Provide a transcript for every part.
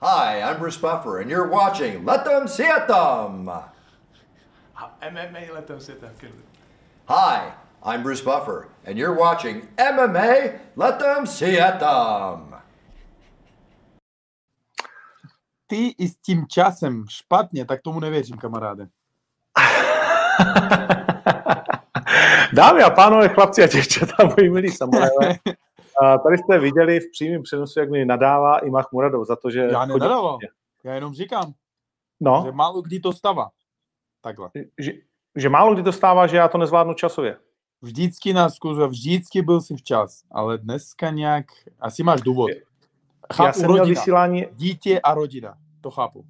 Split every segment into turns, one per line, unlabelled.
Hi, I'm Bruce Buffer, and you're watching Let Them See It Them.
MMA let them sit there. Good.
Hi, I'm Bruce Buffer, and you're watching MMA Let Them See It Them.
Ty i s tím časem špatně, tak tomu nevěřím, kamaráde.
Dámy a pánové, chlapci a děvčata, moji milí samurajové. A Tady jste viděli v přímém přenosu, jak mi nadává i Mach Muradov za to, že...
Já nenadával. Já jenom říkám, že
No,
málo kdy to stává. Takhle.
že, že málo kdy to stává, že já to nezvládnu časově.
Vždycky nás zkusil, vždycky byl si včas, ale dneska nějak, asi máš důvod.
Já
Chápu,
jsem měl
rodina,
vysílání,
dítě a rodina, to chápu.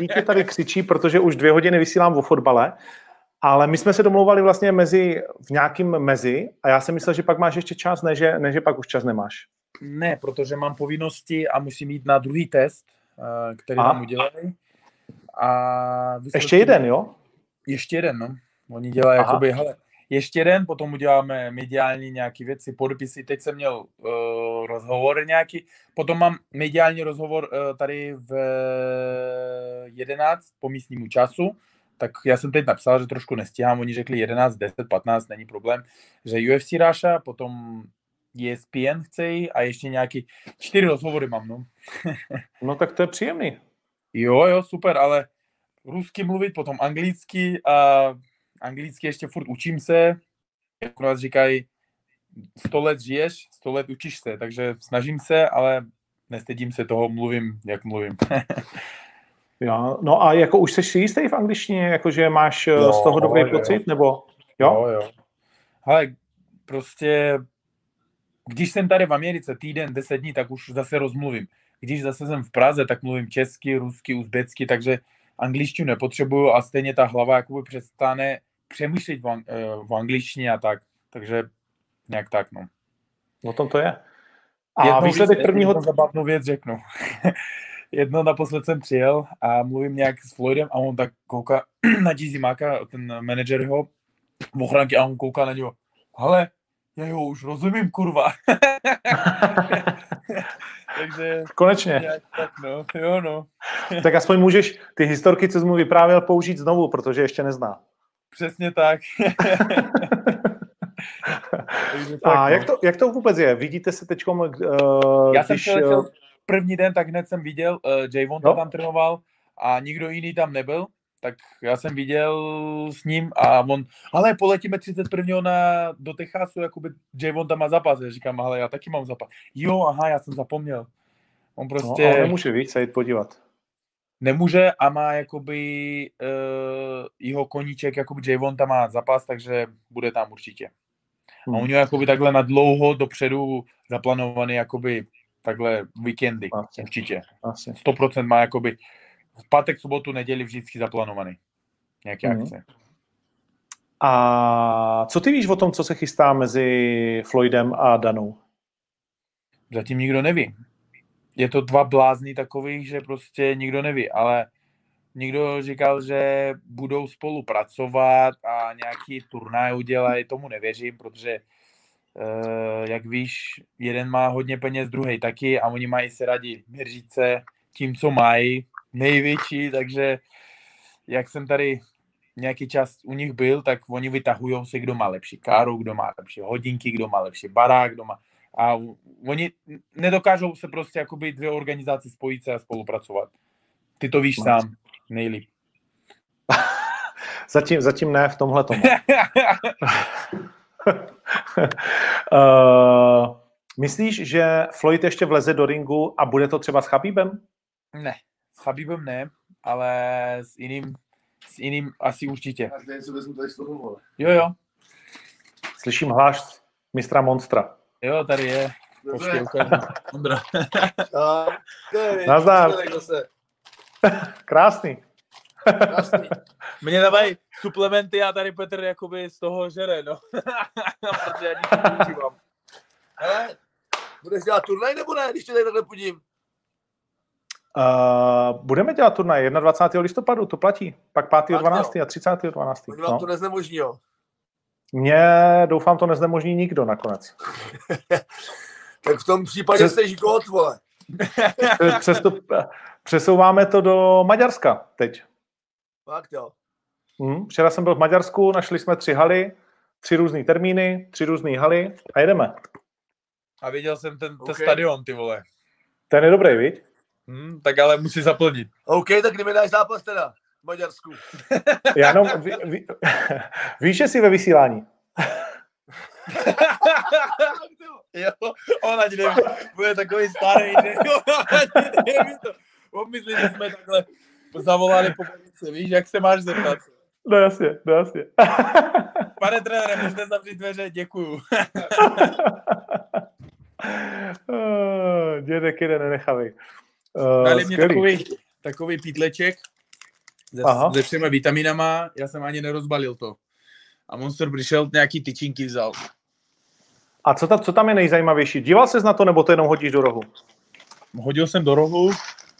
dítě tady křičí, protože už dvě hodiny vysílám o fotbale, ale my jsme se domlouvali vlastně mezi, v nějakým mezi a já jsem myslel, že pak máš ještě čas, ne že, ne, že pak už čas nemáš.
Ne, protože mám povinnosti a musím jít na druhý test, eh, který
Aha.
nám udělají. A výsledky-
Ještě jeden, jo?
Ještě jeden, no. Oni dělají
Aha.
jakoby, hele, ještě jeden, potom uděláme mediální nějaké věci, podpisy. Teď jsem měl uh, rozhovor nějaký, potom mám mediální rozhovor uh, tady v 11 po místnímu času, tak já jsem teď napsal, že trošku nestíhám, oni řekli 11, 10, 15, není problém, že UFC Ráša, potom ESPN chce a ještě nějaký čtyři rozhovory mám, no.
No tak to je příjemný.
Jo, jo, super, ale rusky mluvit, potom anglicky a anglicky ještě furt učím se. Jak u nás říkají, sto let žiješ, sto let učíš se, takže snažím se, ale nestydím se toho, mluvím, jak mluvím.
Jo, no a jako už jsi si jistý v angličtině, jakože máš jo,
Jo,
z toho dobrý
jo.
pocit, nebo jo?
jo, jo. Ale prostě, když jsem tady v Americe týden, deset dní, tak už zase rozmluvím. Když zase jsem v Praze, tak mluvím česky, rusky, uzbecky, takže angličtinu nepotřebuju a stejně ta hlava jakoby přestane přemýšlet v, ang- eh, v angličtině a tak. Takže nějak tak, no.
O tom to je. A
Jednou
výsledek prvního...
zabavnou věc řeknu. Jedno naposled jsem přijel a mluvím nějak s Floydem a on tak kouká na Gizimáka, ten manažer jeho v ochranky a on kouká na něho. Ale já ho už rozumím, kurva. Takže
Konečně.
tak no, jo no,
Tak aspoň můžeš ty historky, co jsi mu vyprávěl, použít znovu, protože ještě nezná.
přesně tak. Tak,
A
no.
jak to, jak to vůbec je? Vidíte se teď, uh,
Já jsem
když...
přiletěl
eh,
první den, tak hned jsem viděl, uh, Javon
No.
tam trénoval a nikdo jiný tam nebyl, tak já jsem viděl s ním a on, ale poletíme 31. Na, do Texasu, jakoby Javon tam má zápas. Já říkám, ale já taky mám zápas. Jo, aha, já jsem zapomněl. On
No,
prostě
ale nemůže, víc se jít podívat.
nemůže a má jakoby uh, jeho koníček, jakoby Javon tam má zápas, takže bude tam určitě.
Hmm.
A oni jakoby takhle na dlouho dopředu zaplánovaný jakoby takhle víkendy,
Asi.
určitě.
Asi.
100% má jakoby v pátek, sobotu, neděli vždycky zaplánovaný. Nějaké
Mhm.
akce.
A co ty víš o tom, co se chystá mezi Floydem a Danou?
Zatím nikdo neví. Je to dva blázny takových, že prostě nikdo neví, ale někdo říkal, že budou spolupracovat a nějaký turnaj udělají, tomu nevěřím, protože jak víš, jeden má hodně peněz, druhý taky a oni mají se rádi měřit se tím, co mají, největší, takže jak jsem tady nějaký čas u nich byl, tak oni vytahují si, kdo má lepší káru, kdo má lepší hodinky, kdo má lepší barák, kdo má... A oni nedokážou se prostě jakoby dvě organizace spojit se a spolupracovat. Ty to víš sám nejlíp.
Zatím, zatím ne v tomhle tomu. uh, myslíš, že Floyd ještě vleze do ringu a bude to třeba s Chabibem?
ne, s Chabibem ne, ale s jiným, s jiným asi určitě.
Až něco vezmu tady z toho, vole.
Jo, jo,
Slyším hláš mistra Monstra.
jo, tady je. Počkej, ukážu. Ondra.
A, to je
Nazdar. Krásný.
Krásný.
Mně dávají suplementy a tady Petr jakoby z toho žere, no. Protože já nic.
Hele, budeš dělat turnaj nebo ne, když tě tady takhle podím?
Uh, budeme dělat turnaj 21. listopadu, to platí. Pak 5. 12. a 30. 12.
Oni vám
No.
to neznemožní, jo.
Mě, doufám, to neznemožní nikdo nakonec.
Tak v tom případě
Přes-
jste žikot, vole.
Přesto, přesouváme to do Maďarska teď.
Fakt jo.
Hm, včera jsem byl v Maďarsku, našli jsme tři haly, tři různé termíny, tři různé haly a jedeme.
A viděl jsem ten, ten stadion, ty vole.
Ten je dobrý, viď?
Hm, tak ale musí zaplnit.
OK, tak kdy mi dáš zápas teda v Maďarsku?
Já jenom, ví, ví, víš, že jsi ve vysílání?
Jo, on ani neví, bude takový starý, že jo, ani neví to. On myslí, že jsme takhle zavolali po polici, víš, jak se máš zeptat.
No jasně, no jasně.
Pane trenére, můžete zavřít dveře, děkuju.
Eh, Dědek jeden nenechavý. Uh,
Dali mě takový, takový pítleček se, se všema vitaminama, já jsem ani nerozbalil to. A Monster přišel, nějaký tyčinky vzal.
A co, ta, co tam je nejzajímavější? Díval ses na to, nebo to jenom hodíš do rohu?
Hodil jsem do rohu,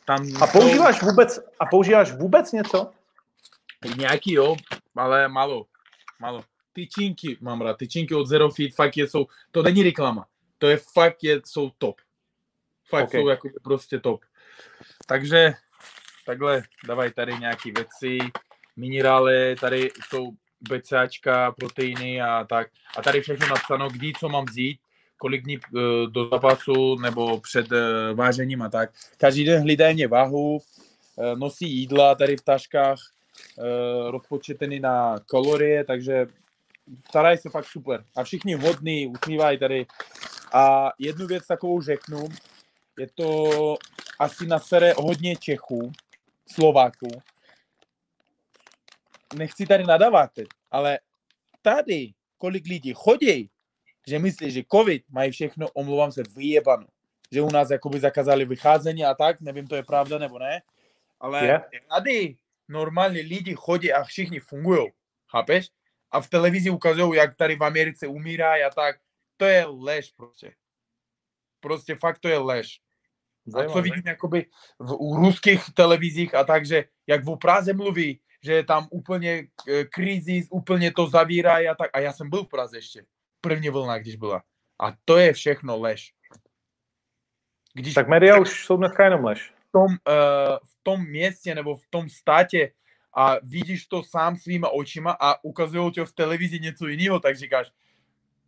tam
A používáš vůbec, a používáš vůbec něco?
Nějaký jo, ale málo. Málo. Tyčinky mám rád, tyčinky od Zero Fit, fakt je, jsou, to není reklama, to je fakt, je, jsou top. Fakt
Ok.
jsou jako prostě top. Takže takhle, dávaj tady nějaký věci, minerály, tady jsou BCAčka, proteiny a tak. A tady všechno napsáno, kdy co mám vzít, kolik dní eh, do zápasu nebo před eh, vážením a tak. Každý den hlídají váhu, eh, nosí jídla tady v taškách, rozpočtený na kalorie, takže starají se fakt super. A všichni hodní, usmívají tady. A jednu věc takovou řeknu, je to asi na sere hodně Čechů, Slováků. Nechci tady nadávat, ale tady, kolik lidí chodí, že myslí, že covid mají všechno, omlouvám se, vyjebano. Že u nás jakoby zakázali vycházení a tak, nevím, to je pravda nebo ne, ale
Je.
tady normálně lidi chodí a všichni fungují, chápeš? A v televizi ukazují, jak tady v Americe umírají a tak. To je lež prostě. Prostě fakt to je lež. A co vidím jakoby v u ruských televizích a tak, že jak v Praze mluví, že je tam úplně eh, krizis, úplně to zavírají a tak. A já jsem byl v Praze ještě. První vlna, když byla. A to je všechno lež. Když
Tak média už jsou dneska jenom lež.
v tom, uh, v tom městě nebo v tom státě a vidíš to sám svýma očima a ukazují ti v televizi něco jiného, tak říkáš,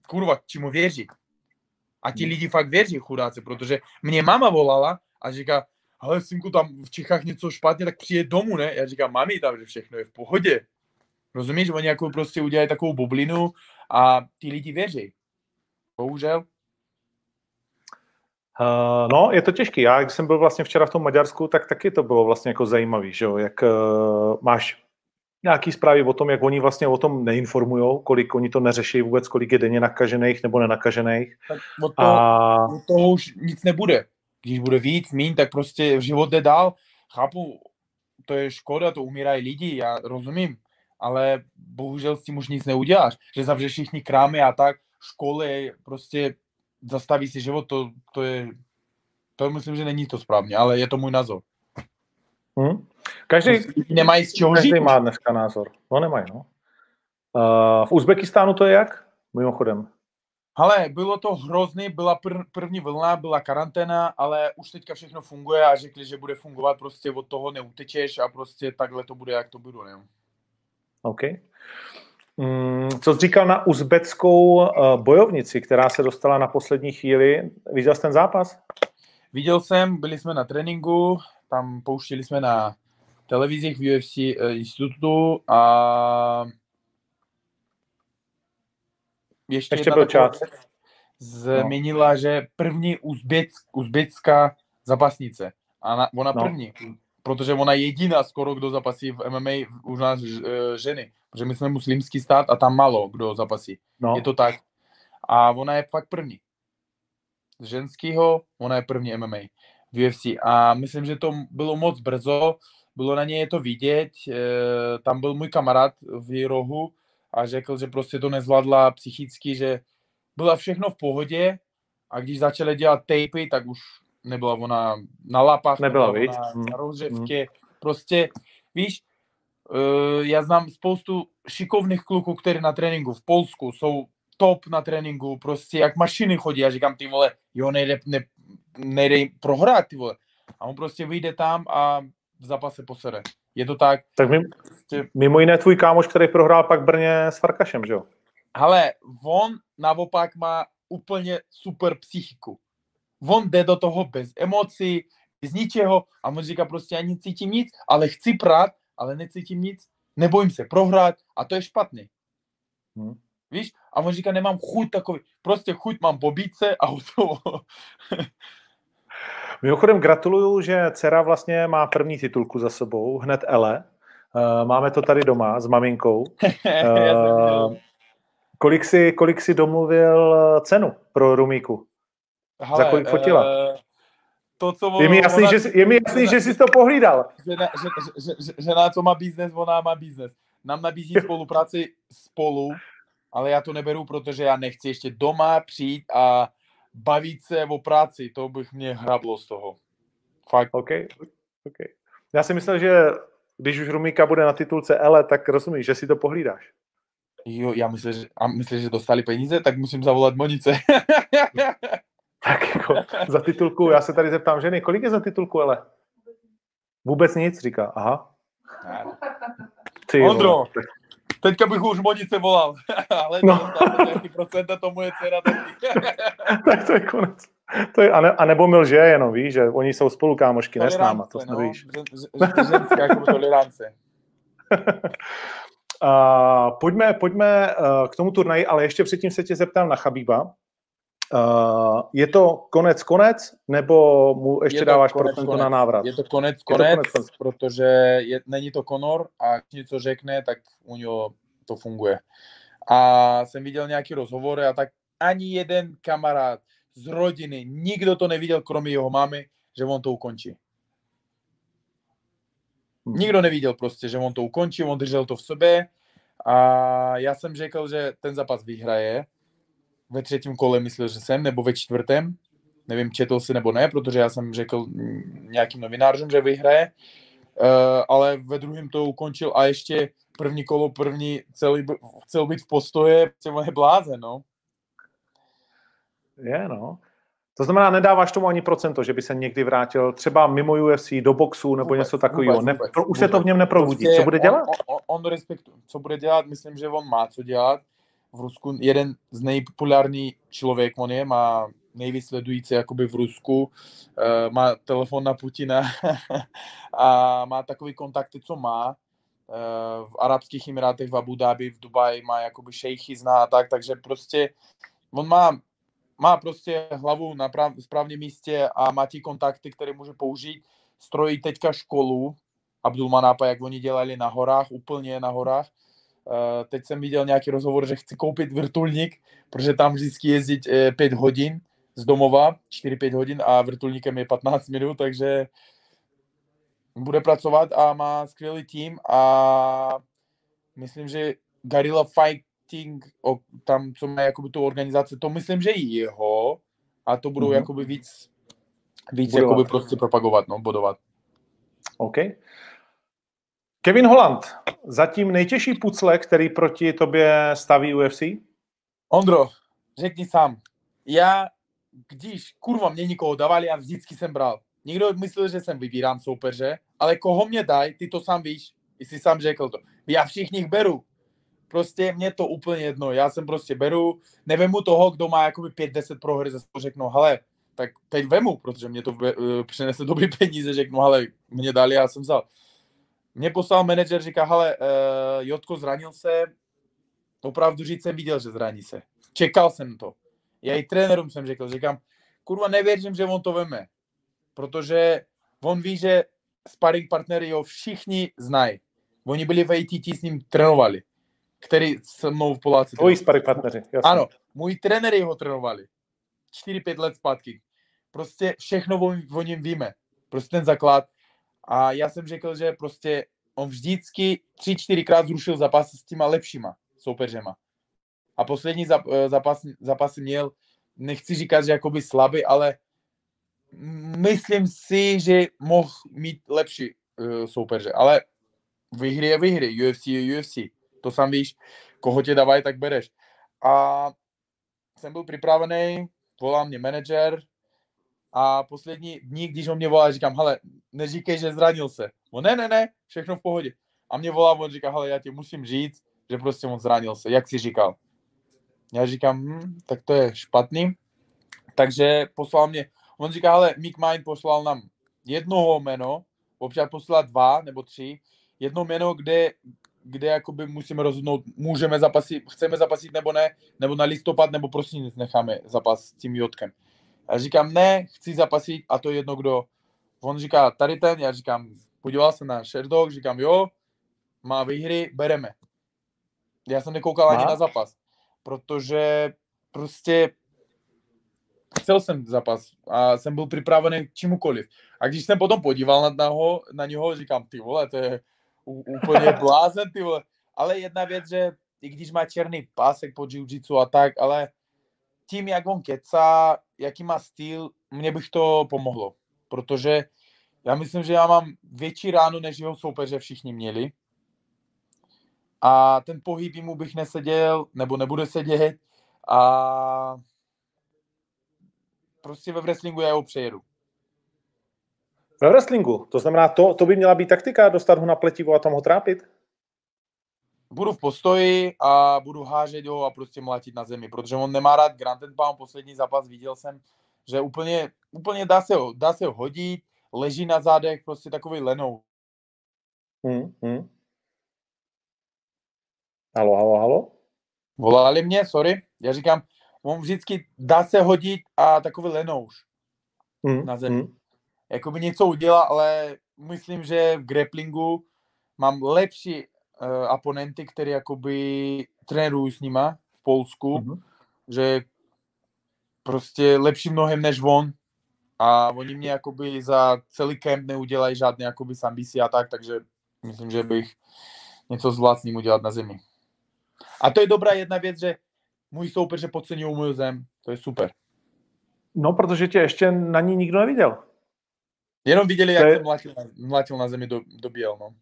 kurva, čemu věří? A ti lidi fakt věří, chudáci, protože mě mama volala a říká, ale synku, tam v Čechách něco špatně, tak přijde domů, ne? Já říkám, mami, tam, že všechno je v pohodě. Rozumíš? Oni jako prostě udělají takovou bublinu a ty lidi věří. Bohužel.
Uh, no, je to těžký. Já, když jsem byl vlastně včera v tom Maďarsku, tak taky to bylo vlastně jako zajímavý, že jo? Jak uh, máš nějaký zprávy o tom, jak oni vlastně o tom neinformují, kolik oni to neřeší vůbec, kolik je denně nakažených nebo nenakažených.
Tak od toho,
A
u toho už nic nebude. Když bude víc, míň, tak prostě život jde dál. Chápu, to je škoda, to umírají lidi, já rozumím, ale bohužel s tím už nic neuděláš. Že zavřeš všichni krámy a tak, školy, prostě zastaví si život, to, to je, to myslím, že není to správně, ale je to můj názor.
hm? každý,
Prostě nemají z čeho žít.
každý
už.
má dneska názor. No nemají, no. Uh, v Uzbekistánu to je jak? Mimochodem.
Ale bylo to hrozný, byla pr- první vlna, byla karanténa, ale už teďka všechno funguje a řekli, že bude fungovat, prostě od toho neutečeš a prostě takhle to bude, jak to bude. Ne?
OK. Mm, co jsi říkal na uzbeckou uh, bojovnici, která se dostala na poslední chvíli? Viděl jsi ten zápas?
Viděl jsem, byli jsme na tréninku, tam pouštěli jsme na televizích v UFC eh, institutu a ještě,
Ještě byl čas.
věc Změnila, že první uzbec, uzbecká zápasnice. A na, ona
No.
první, protože ona je jediná skoro, kdo zapasí v MMA u nás eh, ženy. Protože my jsme muslimský stát a tam málo kdo zapasí.
No.
Je to tak. A ona je fakt první. Z ženského, ona je první MMA v UFC. A myslím, že to bylo moc brzo, bylo na něj to vidět. E, tam byl můj kamarád v rohu a řekl, že prostě to nezvládla psychicky, že byla všechno v pohodě a když začali dělat tapy, tak už nebyla ona na lapách,
Nebyla,
nebyla
viď?
ona na rozřevky. Prostě, víš, e, já znám spoustu šikovných kluků, kteří na tréninku v Polsku jsou top na tréninku, prostě jak mašiny chodí. Já říkám, ty vole, jo, nejde, ne, nejde prohrát, ty vole. A on prostě vyjde tam a v zápase posere. Je to tak.
Tak mimo,
Prostě,
mimo jiné tvůj kámoš, který prohrál pak Brně s Farkašem, že jo?
hele, on naopak má úplně super psychiku. On jde do toho bez emocí, z ničeho a on říká prostě já necítím nic, ale chci prát, ale necítím nic, nebojím se prohrát a to je špatný.
Hmm.
Víš? A on říká, nemám chuť takový, prostě chuť mám po bíce a hotovo.
Mimochodem gratuluju, že dcera vlastně má první titulku za sebou, hned Ele. Uh, máme to tady doma s maminkou. Uh, kolik, si, kolik si domluvil eh, cenu pro Rumíku?
Hele,
kolik fotila?
eh, to, co
Je mi jasný,
ona-
že, je mi jasný, že jsi to pohlídal.
žena, že, že, že, žena, co má biznes, ona má biznes. Nám nabízí spolupráci spolu, ale já to neberu, protože já nechci ještě doma přijít a bavit se o práci. To bych mě hrablo z toho. Fakt.
OK. okay. Já si myslel, že když už Rumíka bude na titulce Ele, tak rozumíš, že si to pohlídáš.
Jo, já myslím, že, a myslím, že dostali peníze, tak musím zavolat Monice.
Tak jako za titulku, já se tady zeptám ženy, kolik je za titulku Ele? Vůbec nic, říká. Aha. Ty.
Ondro. Teďka bych už Monice volal, ale
No.
nějaký procenta, to moje dcera taky.
tak to je konec. To je, a, ne, a nebo mi lže jenom, víš, že oni jsou spolu kámošky, ne s náma, to snad víš.
no. Ženská jako tolerance.
Uh, pojďme, pojďme uh, k tomu turnaji, ale ještě předtím se tě zeptám na Chabíba. Uh, je to konec konec, nebo mu ještě
Je
dáváš
konec,
procento
konec.
na návrat?
Je to konec,
to
konec,
konec, konec.
protože je, není to Conor a když něco řekne, tak u něho to funguje. A jsem viděl nějaký rozhovor a tak ani jeden kamarád z rodiny, nikdo to neviděl, kromě jeho mamy, že on to ukončí.
Hmm.
Nikdo neviděl prostě, že on to ukončí, on držel to v sobě a já jsem řekl, že ten zápas vyhraje. Ve třetím kole myslel, že jsem, nebo ve čtvrtém. Nevím, četl si nebo ne, protože já jsem řekl nějakým novinářům, že vyhraje. Uh, ale ve druhém to ukončil a ještě první kolo, první celý, chcel být v postoje, je blázen, no.
Je, no. To znamená, nedáváš tomu ani procento, že by se někdy vrátil třeba mimo UFC do boxu nebo
Vůbec,
něco takového.
vůbec,
Ne,
vůbec,
pro, už se to v
vůbec.
něm neprobudí.
Prostě
Co bude dělat?
On, on, on respektuje, co bude dělat, myslím, že on má co dělat. V Rusku jeden z nejpopulární člověk, on je, má nejvíc sledující jakoby v Rusku, uh, má telefon na Putina a má takový kontakty, co má. Uh, v Arabských Emirátech, v Abu Dhabi, v Dubaji má jakoby šejchy zná a tak, takže prostě on má, má prostě hlavu na prav, správném místě a má ti kontakty, které může použít. Strojí teďka školu, Abdulmanápa, jak oni dělali na horách, úplně na horách. Uh, teď jsem viděl nějaký rozhovor, že chci koupit vrtulník, protože tam vždycky jezdit 5 hodin z domova, 4-5 hodin a vrtulníkem je 15 minut, takže bude pracovat a má skvělý tým a myslím, že Guerrilla Fighting, tam, co má jakoby tu organizaci, to myslím, že i jeho a to budou
Mhm.
mm-hmm. jakoby víc, víc
Budovat.
jakoby prostě propagovat, no, bodovat.
OK. Kevin Holland, zatím nejtěžší pucle, který proti tobě staví UFC?
Ondro, řekni sám. Já, když kurva mě nikoho dávali, já vždycky jsem bral. Někdo myslel, že jsem vybírám soupeře, ale koho mě dají, ty to sám víš. Jsi sám řekl to. Já všichni beru. Prostě mě to úplně jedno. Já jsem prostě beru, nevemu toho, kdo má jakoby 5-10 prohry, zase řeknu, hele, tak teď vemu, protože mě to uh, přinese dobrý peníze, řeknu, hele, mě dali, já jsem vzal. Mě poslal manažer, říká, hele, uh, Jotko zranil se, opravdu říct jsem viděl, že zraní se. Čekal jsem to. Já i trenérům jsem řekl, říkám, kurva, nevěřím, že on to veme. Protože on ví, že sparring partnery ho všichni znají. Oni byli v ATT, s ním trénovali, který se mnou v Poláci.
Tvoji sparring partneři. Jasně.
Ano, můj trenéry ho trénovali. 4-5 let zpátky. Prostě všechno o, o něm víme. Prostě ten základ. A já jsem řekl, že prostě on vždycky 3-4 krát zrušil zápasy s těma lepšíma soupeřema. A poslední eh, zápas, zápasy měl, nechci říkat, že jakoby slabý, ale myslím si, že mohl mít lepší uh, soupeře. Ale vyhry je vyhry, UFC je UFC. To sám víš, koho tě dávají, tak bereš. A jsem byl připravený, volal mě manažer, A poslední dní, když on mě volá, říkám, hele, neříkej, že zranil se. On, ne, ne, ne, všechno v pohodě. A mě volá, on říká, hele, já ti musím říct, že prostě on zranil se, jak si říkal. Já říkám, hm, tak to je špatný. Takže poslal mě, on říká, ale Mick Mine poslal nám jednoho jméno, občas poslal dva nebo tři, jedno jméno, kde, kde jakoby musíme rozhodnout, můžeme zapasit, chceme zapasit nebo ne, nebo na listopad, nebo prostě nic necháme zapas s tím Jotkem. Já říkám, ne, chci zapasit a to je jedno kdo. On říká, tady ten, já říkám, podíval se na Sherdog, říkám, jo, má výhry, bereme. Já jsem nekoukal ani na zápas, protože prostě chcel jsem zápas a jsem byl připravený k čemukoliv. A když jsem potom podíval na, na, ho, na něho, říkám, ty vole, to je úplně blázen, ty vole. Ale jedna věc, že i když má černý pásek po jiu-jitsu a tak, ale tím, jak on kecá, jaký má styl, mně bych to pomohlo. Protože já myslím, že já mám větší ránu, než jeho soupeře všichni měli. A ten pohyb mu bych neseděl, nebo nebude sedět. A prostě ve wrestlingu já ho přejedu.
Ve wrestlingu, to znamená, to, to by měla být taktika, dostat ho na pletivo a tam ho trápit?
Budu v postoji a budu hážet ho a prostě mlátit na zemi, protože on nemá rád Grand and Pound, poslední zápas viděl jsem, že úplně, úplně dá, se ho, dá se ho hodit, leží na zádech, prostě takový lenou.
Hmm, hmm. Halo, halo, halo?
Volali mě, sorry, já říkám, on vždycky dá se hodit a takový lenouš.
Hmm,
Na zemi.
hmm.
Jakoby něco udělá, ale myslím, že v grapplingu mám lepší uh, oponenty, které jakoby trénují s nima v Polsku,
Mhm.
že prostě lepší mnohem než on a oni mě jakoby za celý kemp neudělají žádné jakoby sambisi a tak, takže myslím, že bych něco zvládl s ním udělat na zemi. A to je dobrá jedna věc, že můj soupeř že podceňují můj zem, to je super.
No, protože tě ještě na ní nikdo neviděl.
Jenom viděli, jak
je-
jsem mlátil, na- mlátil na zemi do, do běl, no.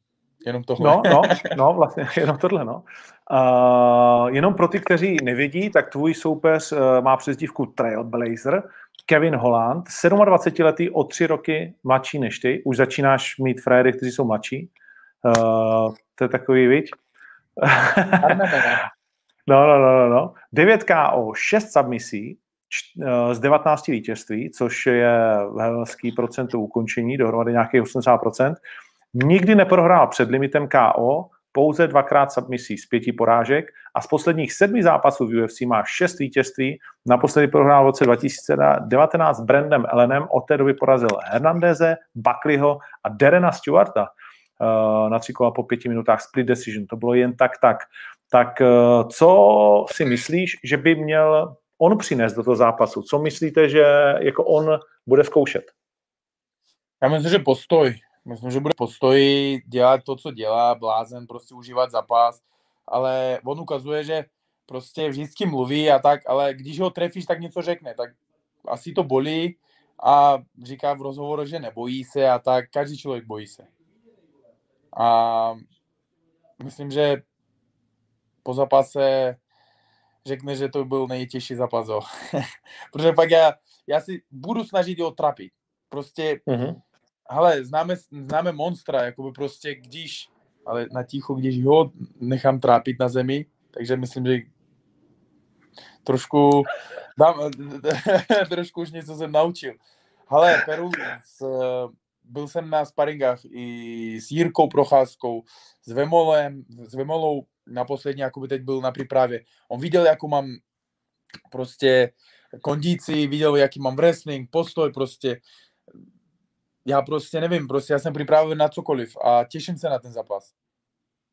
Jenom tohle.
No, no, no, vlastně jenom tohle, no. Uh, jenom pro ty, kteří nevidí, tak tvůj soupeř uh, má přezdívku Trailblazer, Kevin Holland, 27-letý, o tři roky mladší než ty. Už začínáš mít frajery, kteří jsou mladší. Uh, to je takový, viď? No, no, no, no, no. 9 KO, 6 submisí eh, z 19 vítězství, což je velký procent ukončení, dohromady nějakých 80%. Nikdy neprohrál před limitem KO, pouze dvakrát submisí z pěti porážek a z posledních sedmi zápasů v UFC má šest vítězství. Naposledy prohrál v roce 2019 s Brandem Ellenem, od té doby porazil Hernandeze, Buckleyho a Derena Stewarta eh, na tři kola po pěti minutách split decision. To bylo jen tak tak. Tak eh, co si myslíš, že by měl on přinést do toho zápasu? Co myslíte, že jako on bude zkoušet?
Já myslím, že postoj. Myslím, že bude postoj, dělat to, co dělá, blázen, prostě užívat zápas, ale on ukazuje, že prostě vždycky mluví a tak, ale když ho trefíš, tak něco řekne, tak asi to bolí a říká v rozhovoru, že nebojí se a tak, každý člověk bojí se. A myslím, že po zápase řekne, že to byl nejtěžší zápas. Protože pak já, já si budu snažit ho trapit. Prostě
Mm-hmm.
Hele, známe, známe monstra, jakoby prostě když, ale na ticho, když ho nechám trápit na zemi, takže myslím, že trošku, dám, trošku už něco jsem naučil. Hele, Peru, s, byl jsem na sparingách i s Jirkou Procházkou, s Vemolem, s Vemolou naposledně, jakoby teď byl na přípravě. On viděl, jakou mám prostě kondici, viděl, jaký mám wrestling, postoj prostě já prostě nevím, prostě já jsem připraven na cokoliv a těším se na ten zápas.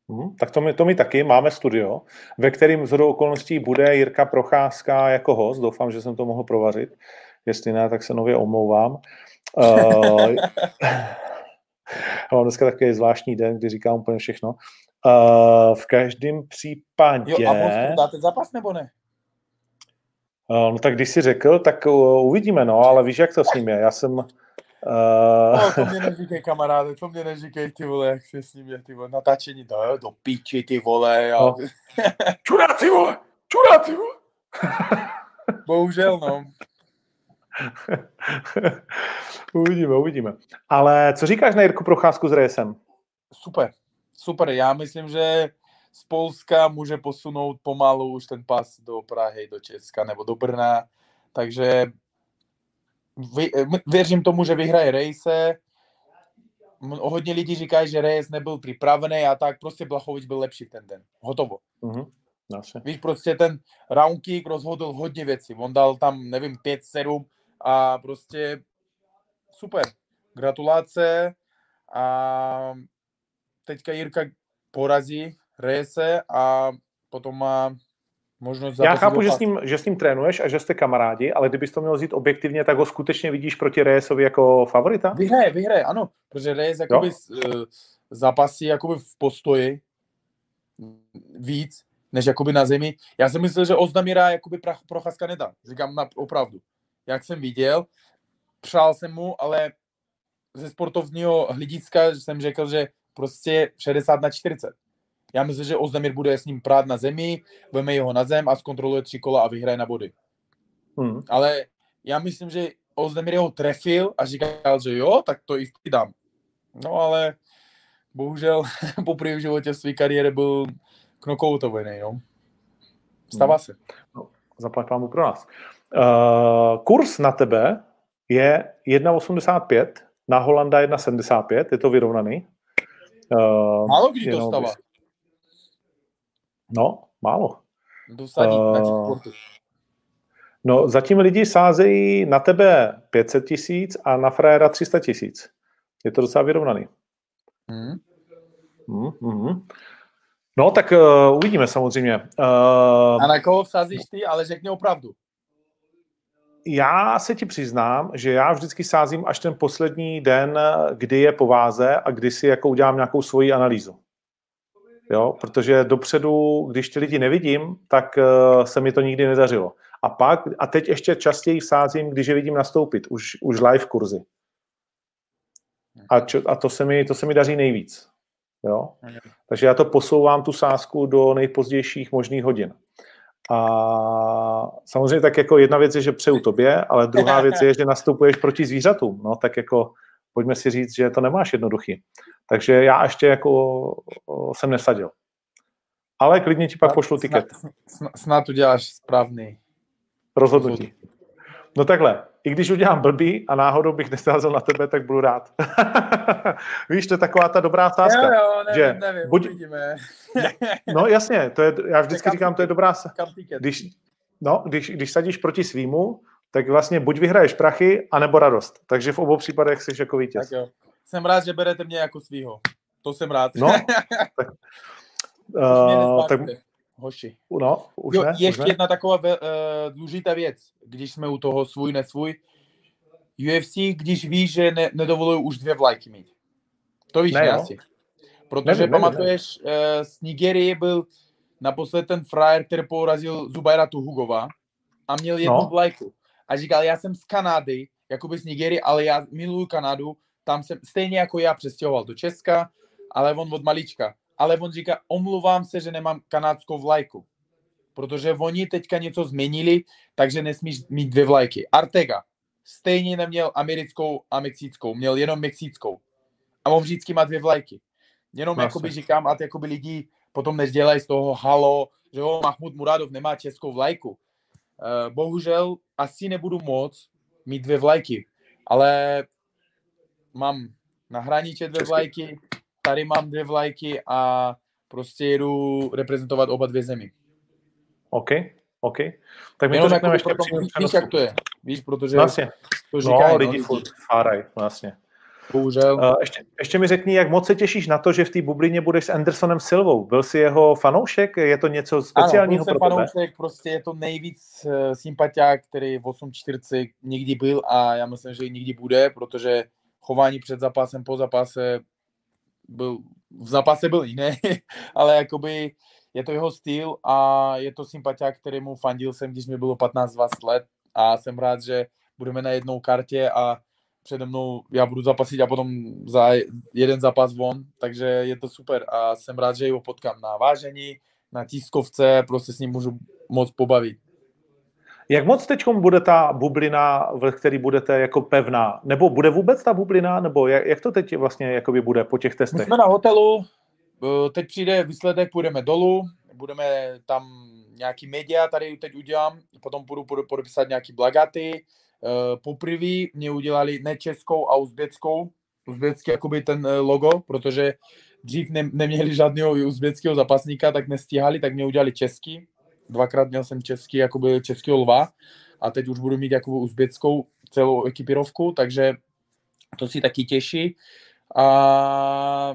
Mhm, tak to my, to my taky máme studio, ve kterým z okolností bude Jirka Procházka jako host. Doufám, že jsem to mohl provařit. Jestli ne, tak se nově omlouvám. Uh, mám dneska takový zvláštní den, kdy říkám úplně všechno. Uh, v každém případě...
Jo, a dáte zápas nebo ne?
Uh, no tak když jsi řekl, tak uh, uvidíme, no, ale víš, jak to s ním je. Já jsem... Uh,
No, to mě neříkej, kamaráde, to mě neříkej, ty vole, jak se s ním je, ty vole, natáčení, do, do piči, ty vole, a...
No. čuráci, vole! Čuráci, vole!
bohužel, no.
uvidíme, uvidíme. Ale co říkáš na Jirku Procházku s Rejsem?
Super, super. Já myslím, že z Polska může posunout pomalu už ten pas do Prahy, do Česka nebo do Brna. Takže vy, věřím tomu, že vyhraje rejse. Hodně lidí říkají, že Reyes nebyl připravený a tak prostě Blachovič byl lepší ten den. Hotovo.
Mhm. Asi.
Víš, prostě ten round kick rozhodl hodně věcí. On dal tam, nevím, 5-7 a prostě super. Gratulace a teďka Jirka porazí Reyese a potom má možnost
Já chápu, že s, ním, že s ním trénuješ a že jste kamarádi, ale kdybys to měl vzít objektivně, tak ho skutečně vidíš proti Rejesovi jako favorita?
Vyhraje, vyhraje, ano, protože Reyes jakoby s- eh, zápasí jakoby v postoji víc, než jakoby na zemi. Já jsem myslel, že Ozdamira jakoby prach- Procházka nedá. Říkám na, opravdu. Jak jsem viděl, přál jsem mu, ale ze sportovního hlediska jsem řekl, že prostě 60 na 40. Já myslím, že Ozdamir bude s ním prát na zemi, veme jeho na zem a zkontroluje tři kola a vyhraje na body.
Hmm.
Ale já myslím, že Ozdemir ho trefil a říkal, že jo, tak to i dám. No ale bohužel poprvé v životě v své kariéře byl knockoutový, no. Stává se.
Zaplať vám pro nás. Uh, kurz na tebe je 1,85, na Holanda 1,75, je to vyrovnaný. Uh,
Málo kdy to stává.
No, málo.
Dosadí na těch sportu.
No, zatím lidi sázejí na tebe 500 tisíc a na frajera 300 tisíc. Je to docela vyrovnaný.
Hmm.
Mm, mm. No, tak uh, uvidíme samozřejmě. Uh,
A na koho vsázíš ty, ale řekni opravdu.
já se ti přiznám, že já vždycky sázím až ten poslední den, kdy je po váze a kdy si jako udělám nějakou svoji analýzu. Jo, protože dopředu, když ty lidi nevidím, tak uh, se mi to nikdy nedařilo. A pak, a teď ještě častěji sázím, když je vidím nastoupit, už, už live kurzy. A, čo, a to, se mi, to se mi daří nejvíc. Jo? Takže já to posouvám tu sázku do nejpozdějších možných hodin. A samozřejmě tak jako jedna věc je, že přeju tobě, ale druhá věc je, že nastupuješ proti zvířatům. No tak jako pojďme si říct, že to nemáš jednoduchý. Takže já ještě jako jsem nesadil. Ale klidně ti pak pošlu tiket.
Snad, snad, uděláš správný.
Rozhodnutí. No takhle, i když udělám blbý a náhodou bych nesázel na tebe, tak budu rád. Víš, to je taková ta dobrá sázka.
Jo, jo, nevím,
že
nevím,
buď-
uvidíme.
No jasně, to je, já vždycky říkám, to je dobrá? Když, no, když, když sadíš proti svýmu, tak vlastně buď vyhraješ prachy, anebo radost. Takže v obou případech jsi jako vítěz.
Tak jo. Jsem rád, že berete mě jako svýho. To jsem rád.
No, tak, uh, tak
hoši.
no, už
Jo,
ne,
ještě
už ne.
jedna taková ve, uh, důležitá věc, když jsme u toho svůj, nesvůj. UFC, když víš, že ne, nedovolují už dvě vlajky mít. To víš,
Ne,
ne, asi. Protože
Nevím, nevím,
pamatuješ, uh, z Nigerie byl naposled ten frajer, který porazil Zubaira Tuhugova a měl jednu
no.
vlajku. A říkal, já jsem z Kanady, jakoby z Nigerie, ale já miluju Kanadu, tam jsem stejně jako já přestěhoval do Česka, ale on od malička. Ale on říká, omluvám se, že nemám kanadskou vlajku. Protože oni teďka něco změnili, takže nesmíš mít dvě vlajky. Artega stejně neměl americkou a mexickou, měl jenom mexickou. A on vždycky má dvě vlajky. Jenom
Vlastně.
jakoby říkám, a jakoby lidi potom nedělají z toho halo, že jo, Mahmud Muradov nemá českou vlajku. Uh, bohužel asi nebudu moc mít dvě vlajky, ale mám na hraniče dvě vlajky, tady mám dvě vlajky a prostě jedu reprezentovat oba dvě zemi.
OK, OK. Tak my to řekneme
jakoby
ještě
proto, víš, jak to je. Víš, protože
Vlastně.
to
No,
říkají,
lidi furt fáraj, vlastně.
Bohužel.
Uh, ještě, ještě mi řekni, jak moc se těšíš na to, že v té bublině budeš s Andersonem Silvou. Byl jsi jeho fanoušek? Je to něco speciálního
ano,
pro
byl
tebe?
jsem fanoušek, prostě je to nejvíc uh, sympatiák, který v 8.40 nikdy byl a já myslím, že i nikdy bude, protože chování před zápasem, po zápase byl, v zápase byl jiný, ale jakoby je to jeho styl a je to sympatiák, kterému fandil jsem, když mi bylo 15-20 let a jsem rád, že budeme na jednou kartě a přede mnou já budu zapasit a potom za jeden zápas von, takže je to super a jsem rád, že ho potkám na vážení, na tiskovce, prostě s ním můžu moc pobavit.
Jak moc teď bude ta bublina, ve které budete jako pevná? Nebo bude vůbec ta bublina? Nebo jak, jak to teď vlastně jakoby bude po těch
My
testech?
jsme na hotelu, eh, teď přijde výsledek, půjdeme dolů, budeme tam nějaký media tady teď udělám, potom půjdu, půjdu podepsat nějaký blagaty. Eh, Poprvé mě udělali ne českou a uzbeckou, uzbecký jakoby ten eh, logo, protože dřív ne, neměli žádného uzbeckého zapasníka, tak nestíhali, tak mě udělali český. Dvakrát měl jsem český, jakoby českého lva a teď už budu mít jakoby uzbeckou celou ekipirovku, takže to si taky těší. A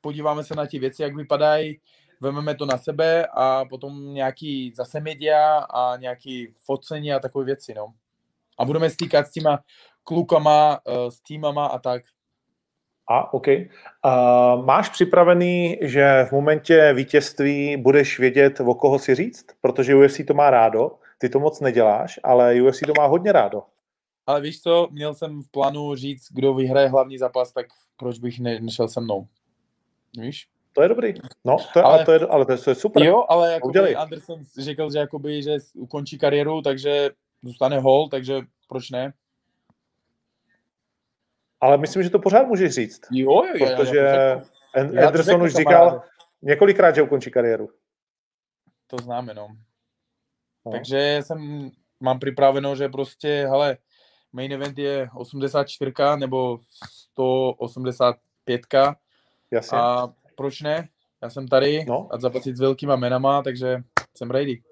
podíváme se na ty věci, jak vypadají, vezmeme to na sebe a potom nějaký zase media a nějaký focení a takové věci, no. A budeme stýkat s těma klukama, eh, s týmama a tak.
A, OK. Uh, máš připravený, že v momentě vítězství budeš vědět, o koho si říct? Protože UFC to má rádo, ty to moc neděláš, ale UFC to má hodně rádo.
Ale víš co, měl jsem v plánu říct, kdo vyhraje hlavní zápas, tak proč bych ne, nešel se mnou? Víš?
To je dobrý. No, to je,
Ale-
ale, to je, ale to je, to je super.
Jo, ale
Udělej.
Anderson řekl, že, jakoby, že ukončí kariéru, takže zůstane hol, takže proč ne?
Ale myslím, že to pořád můžeš říct.
Jo, jo, jo. já-
Protože
já to řeknu.
An-
Já to
Anderson
řeknu,
už
kamaráde.
říkal několikrát, že ukončí kariéru.
To známe, no.
No.
Takže jsem, mám připraveno, že prostě, hele, main event je 84 nebo 185
Jasně.
a proč ne? Já jsem tady
No.
a zapasit s velkýma jmenama, takže jsem ready.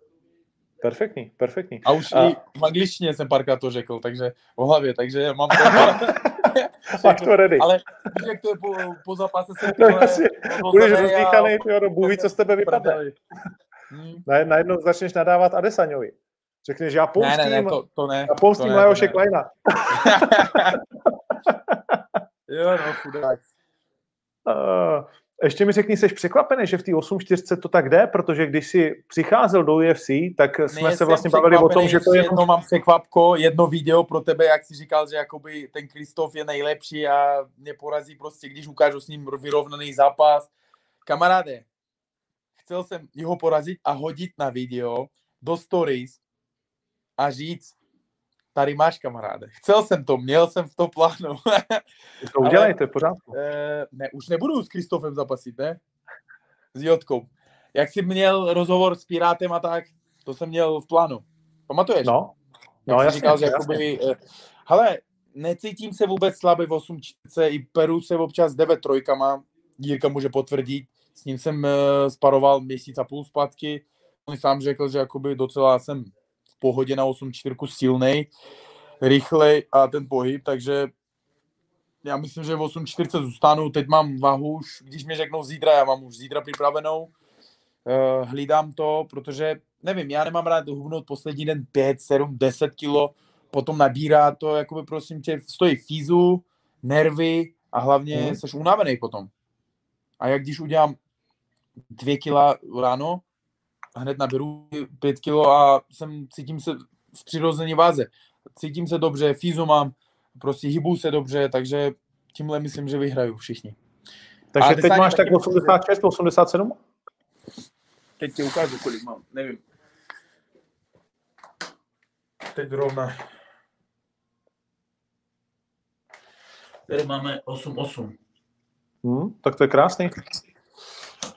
Perfektní, perfektní.
A už
A-
i v angličtině jsem párkrát to řekl, takže v hlavě, takže mám to.
Máš to ready.
Ale víš, jak to je po, po zápase se
No jasně, budeš
a-
rozdýchaný, ty jo, Bůh ví, co z tebe vypadne.
Hm.
Na- Najednou začneš nadávat Adesaňovi. Řekneš, já
Ne,
pomstím,
ne, ne, to, to ne.
já pomstím
ne,
Lajoše
ne.
Kleina.
Jo, no, chudák.
Uh, ještě mi řekni, jsi překvapený, že v té 8.4 to tak jde, protože když jsi přicházel do UFC, tak jsme se vlastně bavili o tom, že to je
Jedno mám překvapko, jedno video pro tebe, jak jsi říkal, že jakoby ten Kristof je nejlepší a mě porazí prostě, když ukážu s ním vyrovnaný zápas. Kamaráde, chcel jsem jeho porazit a hodit na video do stories a říct, tady máš kamaráde. Chcel jsem to, měl jsem v to plánu.
to udělej, to je v pořádku.
Eh, ne, už nebudu s Kristofem zapasit, ne? S Jotkou. Jak jsi měl rozhovor s Pirátem a tak, to jsem měl v plánu. Pamatuješ?
No, no jasně,
říkal, že
jasně.
jakoby, eh, hele, necítím se vůbec slabý v 8 i Peru se občas jde ve trojkama, Jirka může potvrdit, s ním jsem uh, sparoval měsíc a půl zpátky, on sám řekl, že jakoby docela jsem v pohodě na 8 čtyřku silnej, rychlej a ten pohyb, takže já myslím, že v 8.40 zůstanu, teď mám váhu už, když mi řeknou zítra, já mám už zítra připravenou, uh, hlídám to, protože nevím, já nemám rád hubnout poslední den 5, 7, 10 kilo, potom nabírá to, jakoby prosím tě, stojí fízu, nervy a hlavně hmm. jsi unavený potom. A jak když udělám 2 kila ráno, hned naberu 5 kilo a jsem, cítím se v přirozené váze. Cítím se dobře, fízu mám, prostě hybu se dobře, takže tímhle myslím, že vyhraju všichni.
Takže
A
teď máš tak
taky
86, 87?
Teď ti ukážu, kolik mám, nevím. Teď rovna. Tady máme 8-8.
Hmm, tak to je krásný.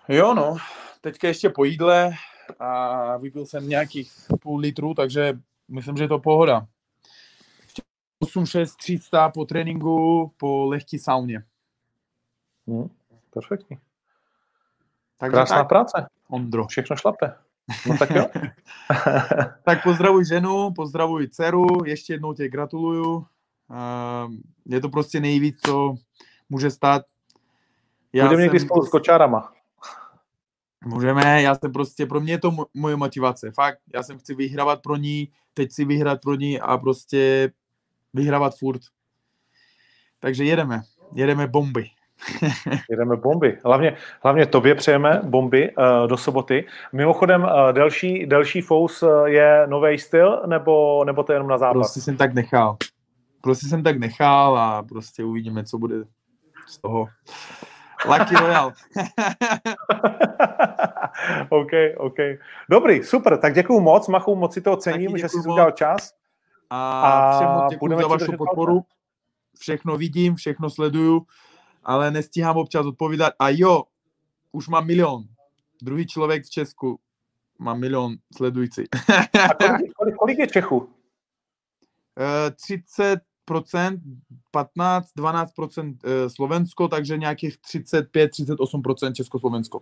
Jo no, teďka ještě po jídle a vypil jsem nějakých půl litru, takže myslím, že je to pohoda. 8-6 300 po tréninku, po lehký sauně.
Hmm, perfektní.
Takže
Krásná
tak,
práce.
Ondro.
Všechno šlape. No tak jo.
Tak pozdravuj ženu, pozdravuj dceru, ještě jednou tě gratuluju. Ehm, Je to prostě nejvíc, co může stát.
Budeme někdy spolu s kočárama.
Můžeme, já jsem prostě, pro mě je to mo- moje motivace, fakt, já jsem chci vyhrávat pro ní, teď si vyhrát pro ní a prostě vyhrávat furt. Takže jedeme, jedeme bomby.
Jedeme bomby. Hlavně, hlavně tobě přejeme bomby uh, do soboty. Mimochodem, uh, další, další fous uh, je nový styl, nebo, nebo to je jenom na zápas?
Prostě jsem tak nechal. Prostě jsem tak nechal a prostě uvidíme, co bude z toho. Lucky Royal.
OK, OK. Dobrý, super, tak děkuju moc, Machu, moc si to cením,
Taky
že jsi udělal čas.
A,
A
všem moc za vašu podporu. Všechno vidím, všechno sleduju, ale nestíhám občas odpovídat. A jo, už mám milion. Druhý člověk v Česku má milion sledující.
A kolik, kolik, kolik je Čechů?
Eh, 30%, 15, 12% eh, Slovensko, takže nějakých 35, 38% Československo.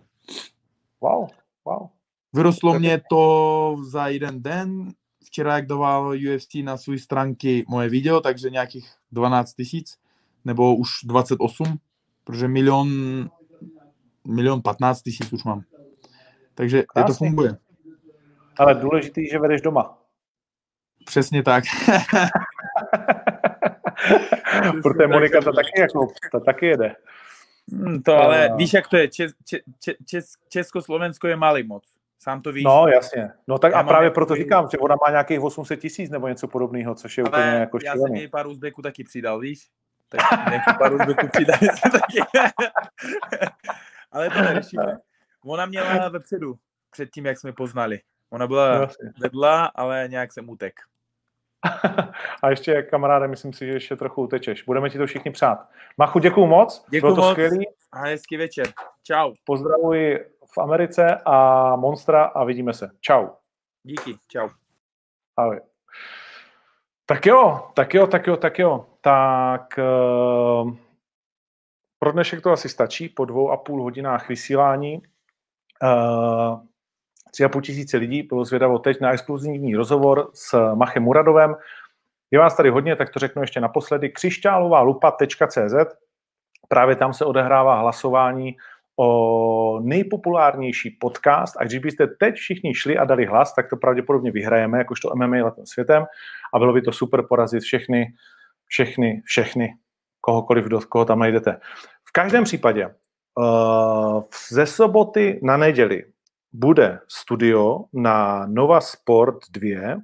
Wow, wow.
Vyrostlo mě to za jeden den. Včera, jak dával UFC na své stránky moje video, takže nějakých 12 tisíc, nebo už 28, protože milion, milion 15 tisíc už mám. Takže je to funguje.
Ale důležitý, že vedeš doma.
Přesně tak.
Protože Monika to taky, jako, to taky jede.
Hmm, To ale
A-
víš, jak to je. Čes, če, če, čes, Československo je malý moc. Sám to víš.
No, jasně. No tak
Já
a právě
jako
proto
takový-
říkám, že ona má nějakých 800 tisíc nebo něco podobného, což je úplně
ale
jako
já jsem
šílený.
jej pár Uzbeků taky přidal, víš? Tak nějaký pár Uzbeků přidali jsem taky. ale to neřešíme. Ona měla vepředu, před tím, jak jsme poznali. Ona
No,
byla
jasně.
vedla, ale nějak jsem utek.
A ještě, kamaráde, myslím si, že ještě trochu utečeš. Budeme ti to všichni přát. Machu, děkuju moc.
Děkuju
Bylo to
moc.
skvělý.
A hezký večer. Čau.
Pozdravuji v Americe a Monstra a vidíme se. Čau.
Díky. Čau.
Ahoj. Tak jo, tak jo, tak jo, tak jo. Tak uh, pro dnešek to asi stačí po dvou a půl hodinách vysílání. Uh, tři a půl tisíce lidí bylo zvědavo teď na exkluzivní rozhovor s Machem Muradovem. Je vás tady hodně, tak to řeknu ještě naposledy. Křišťálová lupa.cz Právě tam se odehrává hlasování o nejpopulárnější podcast a když byste teď všichni šli a dali hlas, tak to pravděpodobně vyhrajeme, jakožto MMA letem světem a bylo by to super porazit všechny, všechny, všechny, kohokoliv, do koho tam najdete. V každém případě uh, ze soboty na neděli bude studio na Nova Sport 2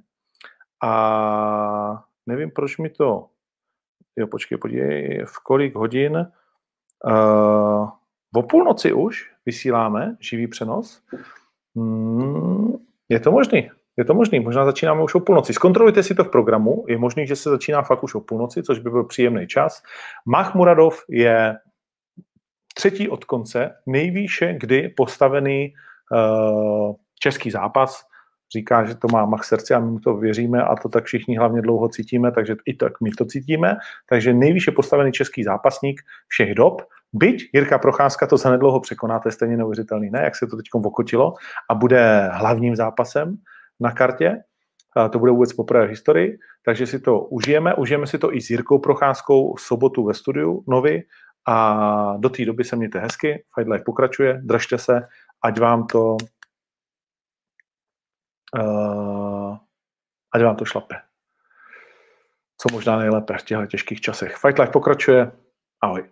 a nevím, proč mi to jo, počkej, podívej, v kolik hodin uh, o půlnoci už vysíláme živý přenos. Hmm, je to možný. Je to možný, možná začínáme už o půlnoci. Zkontrolujte si to v programu, je možný, že se začíná fakt už o půlnoci, což by byl příjemný čas. Mach Muradov je třetí od konce, nejvýše kdy postavený český zápas. Říká, že to má Mach srdce a my mu to věříme a to tak všichni hlavně dlouho cítíme, takže i tak my to cítíme. Takže nejvýše postavený český zápasník všech dob. Byť Jirka Procházka to zanedlouho překoná, to je stejně neuvěřitelný, ne? Jak se to teď okotilo a bude hlavním zápasem na kartě. A to bude vůbec poprvé v historii, takže si to užijeme. Užijeme si to i s Jirkou Procházkou v sobotu ve studiu Novi a do té doby se mějte hezky. Fight Life pokračuje, držte se, ať vám to uh, ať vám to šlape. Co možná nejlépe v těchto těžkých časech. Fight Life pokračuje. Ahoj.